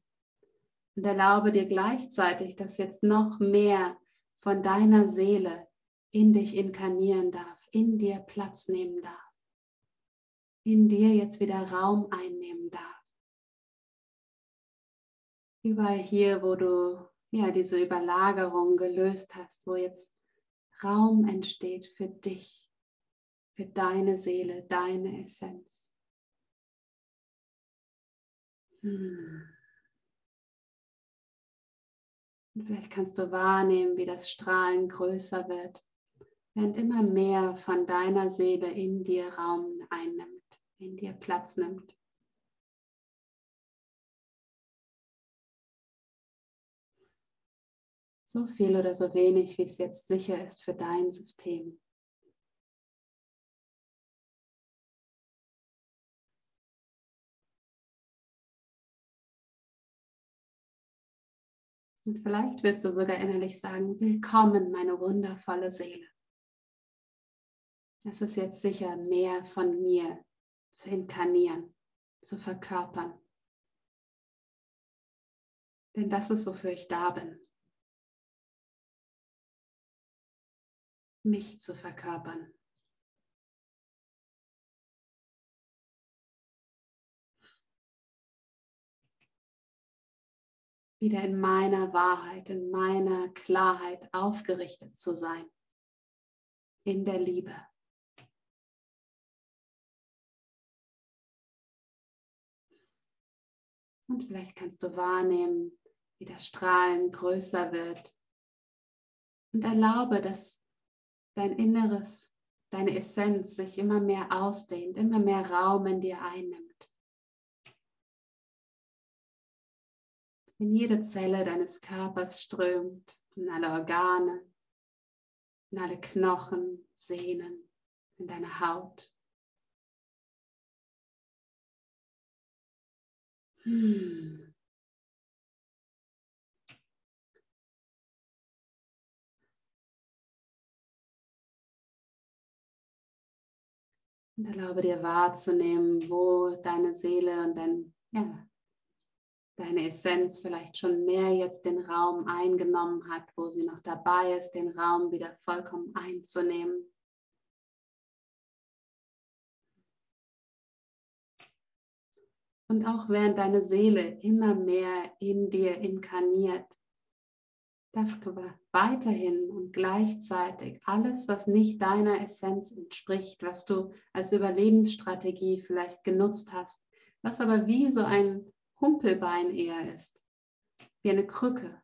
Und erlaube dir gleichzeitig, dass jetzt noch mehr von deiner Seele in dich inkarnieren darf, in dir Platz nehmen darf. in dir jetzt wieder Raum einnehmen darf. Überall hier, wo du ja diese Überlagerung gelöst hast, wo jetzt Raum entsteht für dich, für deine Seele, deine Essenz. Hm. Und vielleicht kannst du wahrnehmen, wie das Strahlen größer wird, während immer mehr von deiner Seele in dir Raum einnimmt, in dir Platz nimmt. So viel oder so wenig, wie es jetzt sicher ist für dein System. Und vielleicht willst du sogar innerlich sagen, willkommen, meine wundervolle Seele. Es ist jetzt sicher, mehr von mir zu inkarnieren, zu verkörpern. Denn das ist, wofür ich da bin. mich zu verkörpern. Wieder in meiner Wahrheit, in meiner Klarheit aufgerichtet zu sein. In der Liebe. Und vielleicht kannst du wahrnehmen, wie das Strahlen größer wird. Und erlaube, dass dein Inneres, deine Essenz sich immer mehr ausdehnt, immer mehr Raum in dir einnimmt. In jede Zelle deines Körpers strömt, in alle Organe, in alle Knochen, Sehnen, in deine Haut. Hmm. Und erlaube dir wahrzunehmen, wo deine Seele und dein, ja, deine Essenz vielleicht schon mehr jetzt den Raum eingenommen hat, wo sie noch dabei ist, den Raum wieder vollkommen einzunehmen. Und auch während deine Seele immer mehr in dir inkarniert, darfst du weiterhin und gleichzeitig alles, was nicht deiner Essenz entspricht, was du als Überlebensstrategie vielleicht genutzt hast, was aber wie so ein Humpelbein eher ist, wie eine Krücke.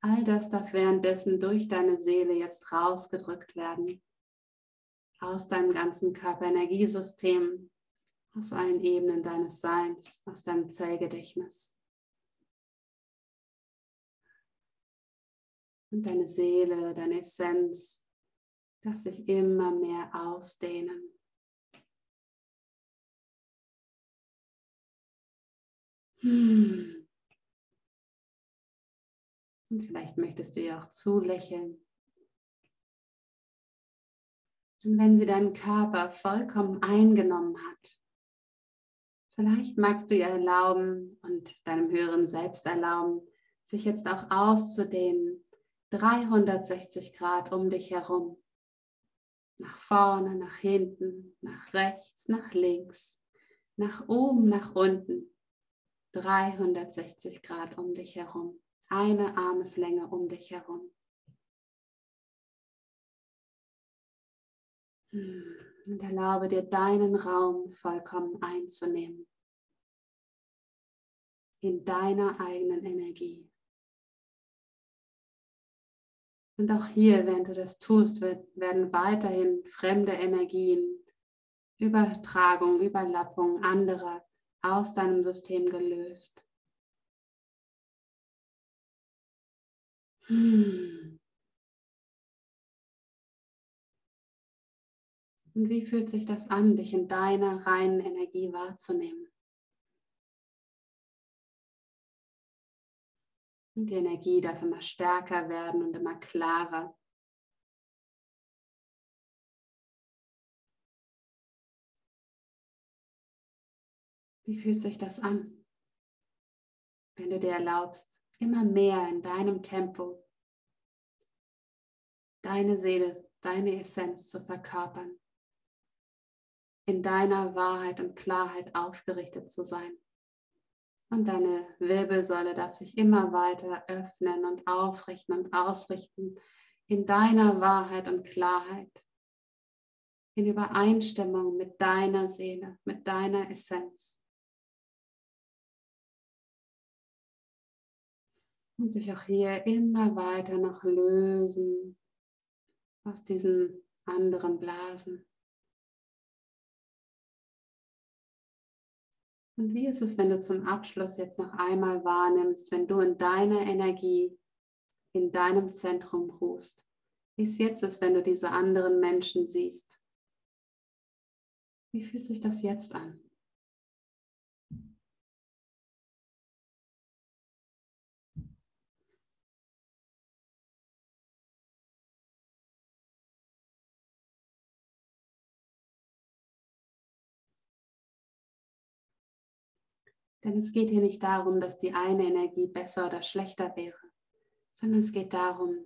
All das darf währenddessen durch deine Seele jetzt rausgedrückt werden, aus deinem ganzen Körperenergiesystem, aus allen Ebenen deines Seins, aus deinem Zellgedächtnis. Und deine Seele, deine Essenz darf sich immer mehr ausdehnen. Hm. Und vielleicht möchtest du ihr auch zulächeln. Und wenn sie deinen Körper vollkommen eingenommen hat, vielleicht magst du ihr erlauben und deinem höheren Selbst erlauben, sich jetzt auch auszudehnen 360 Grad um dich herum. Nach vorne, nach hinten, nach rechts, nach links, nach oben, nach unten. 360 Grad um dich herum. Eine Armeslänge um dich herum. Und erlaube dir deinen Raum vollkommen einzunehmen. In deiner eigenen Energie. Und auch hier, während du das tust, werden weiterhin fremde Energien, Übertragung, Überlappung anderer aus deinem System gelöst. Hm. Und wie fühlt sich das an, dich in deiner reinen Energie wahrzunehmen? Die Energie darf immer stärker werden und immer klarer. Wie fühlt sich das an, wenn du dir erlaubst, immer mehr in deinem Tempo deine Seele, deine Essenz zu verkörpern? in deiner Wahrheit und Klarheit aufgerichtet zu sein. Und deine Wirbelsäule darf sich immer weiter öffnen und aufrichten und ausrichten in deiner Wahrheit und Klarheit, in Übereinstimmung mit deiner Seele, mit deiner Essenz. Und sich auch hier immer weiter noch lösen aus diesen anderen Blasen. Und wie ist es, wenn du zum Abschluss jetzt noch einmal wahrnimmst, wenn du in deiner Energie, in deinem Zentrum ruhst? Wie es jetzt ist, wenn du diese anderen Menschen siehst? Wie fühlt sich das jetzt an? Denn es geht hier nicht darum, dass die eine Energie besser oder schlechter wäre, sondern es geht darum,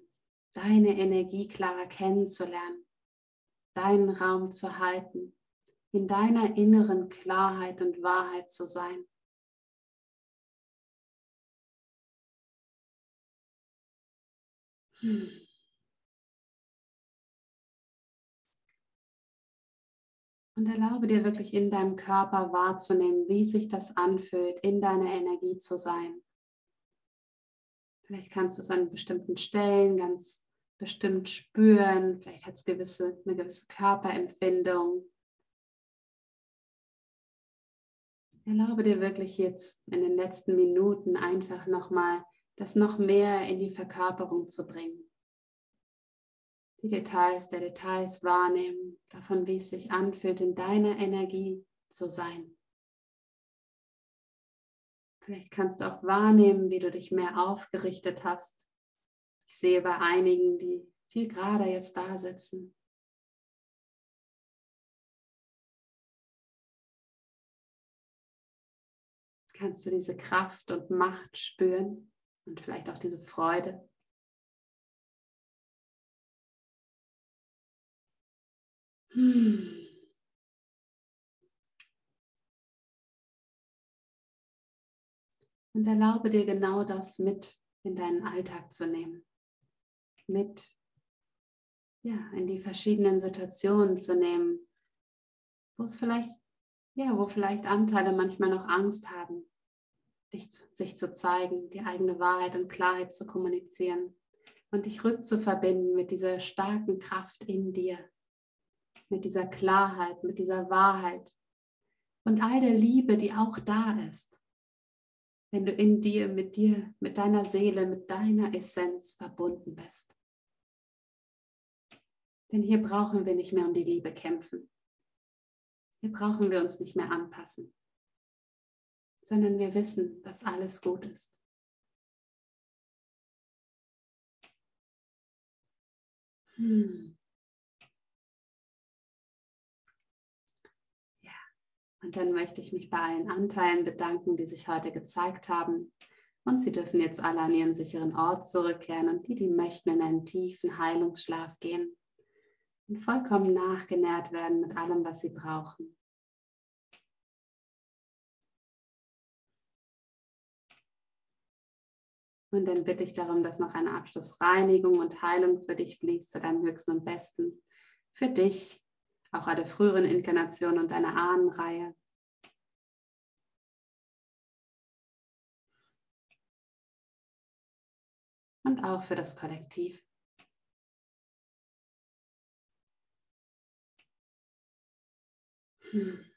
deine Energie klarer kennenzulernen, deinen Raum zu halten, in deiner inneren Klarheit und Wahrheit zu sein. Hm. Und erlaube dir wirklich in deinem Körper wahrzunehmen, wie sich das anfühlt, in deiner Energie zu sein. Vielleicht kannst du es an bestimmten Stellen ganz bestimmt spüren. Vielleicht hat es gewisse, eine gewisse Körperempfindung. Erlaube dir wirklich jetzt in den letzten Minuten einfach nochmal das noch mehr in die Verkörperung zu bringen die Details der Details wahrnehmen, davon, wie es sich anfühlt, in deiner Energie zu sein. Vielleicht kannst du auch wahrnehmen, wie du dich mehr aufgerichtet hast. Ich sehe bei einigen, die viel gerade jetzt da sitzen. Kannst du diese Kraft und Macht spüren und vielleicht auch diese Freude? Und erlaube dir genau das mit in deinen Alltag zu nehmen. Mit ja, in die verschiedenen Situationen zu nehmen, wo es vielleicht, ja, wo vielleicht Anteile manchmal noch Angst haben, dich, sich zu zeigen, die eigene Wahrheit und Klarheit zu kommunizieren und dich rückzuverbinden mit dieser starken Kraft in dir mit dieser Klarheit, mit dieser Wahrheit und all der Liebe, die auch da ist, wenn du in dir, mit dir, mit deiner Seele, mit deiner Essenz verbunden bist. Denn hier brauchen wir nicht mehr um die Liebe kämpfen. Hier brauchen wir uns nicht mehr anpassen, sondern wir wissen, dass alles gut ist. Hm. Und dann möchte ich mich bei allen Anteilen bedanken, die sich heute gezeigt haben. Und sie dürfen jetzt alle an ihren sicheren Ort zurückkehren und die, die möchten, in einen tiefen Heilungsschlaf gehen und vollkommen nachgenährt werden mit allem, was sie brauchen. Und dann bitte ich darum, dass noch eine Abschlussreinigung und Heilung für dich fließt zu deinem Höchsten und Besten. Für dich auch alle früheren Inkarnationen und deine Ahnenreihe. Und auch für das Kollektiv. Hm.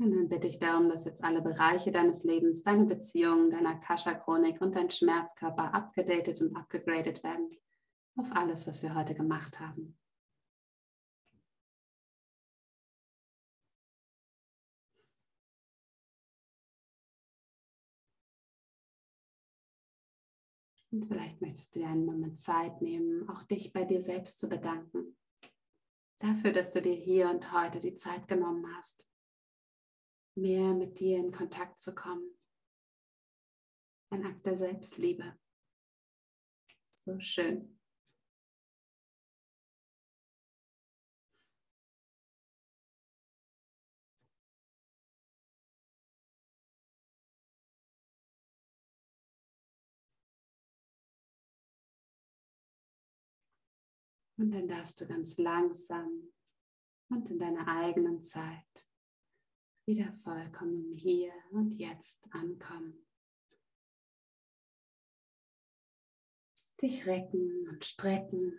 Und dann bitte ich darum, dass jetzt alle Bereiche deines Lebens, deine Beziehungen, deiner Kascha-Chronik und dein Schmerzkörper abgedatet und abgegradet werden auf alles, was wir heute gemacht haben. Und vielleicht möchtest du dir einen Moment Zeit nehmen, auch dich bei dir selbst zu bedanken. Dafür, dass du dir hier und heute die Zeit genommen hast, mehr mit dir in Kontakt zu kommen. Ein Akt der Selbstliebe. So schön. Und dann darfst du ganz langsam und in deiner eigenen Zeit wieder vollkommen hier und jetzt ankommen. Dich recken und strecken.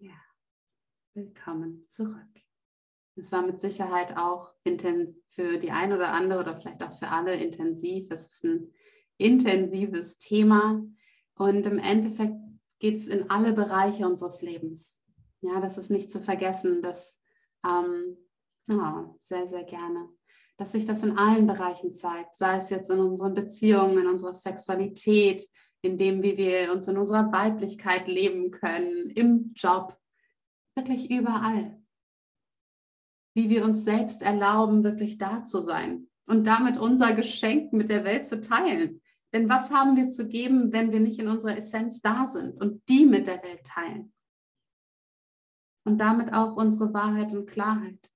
Ja, willkommen zurück. Es war mit Sicherheit auch für die ein oder andere oder vielleicht auch für alle intensiv. Es ist ein intensives Thema und im Endeffekt geht es in alle Bereiche unseres Lebens. Ja, das ist nicht zu vergessen, dass ähm, oh, sehr, sehr gerne, dass sich das in allen Bereichen zeigt, sei es jetzt in unseren Beziehungen, in unserer Sexualität, in dem, wie wir uns in unserer Weiblichkeit leben können, im Job, wirklich überall wie wir uns selbst erlauben, wirklich da zu sein und damit unser Geschenk mit der Welt zu teilen. Denn was haben wir zu geben, wenn wir nicht in unserer Essenz da sind und die mit der Welt teilen? Und damit auch unsere Wahrheit und Klarheit.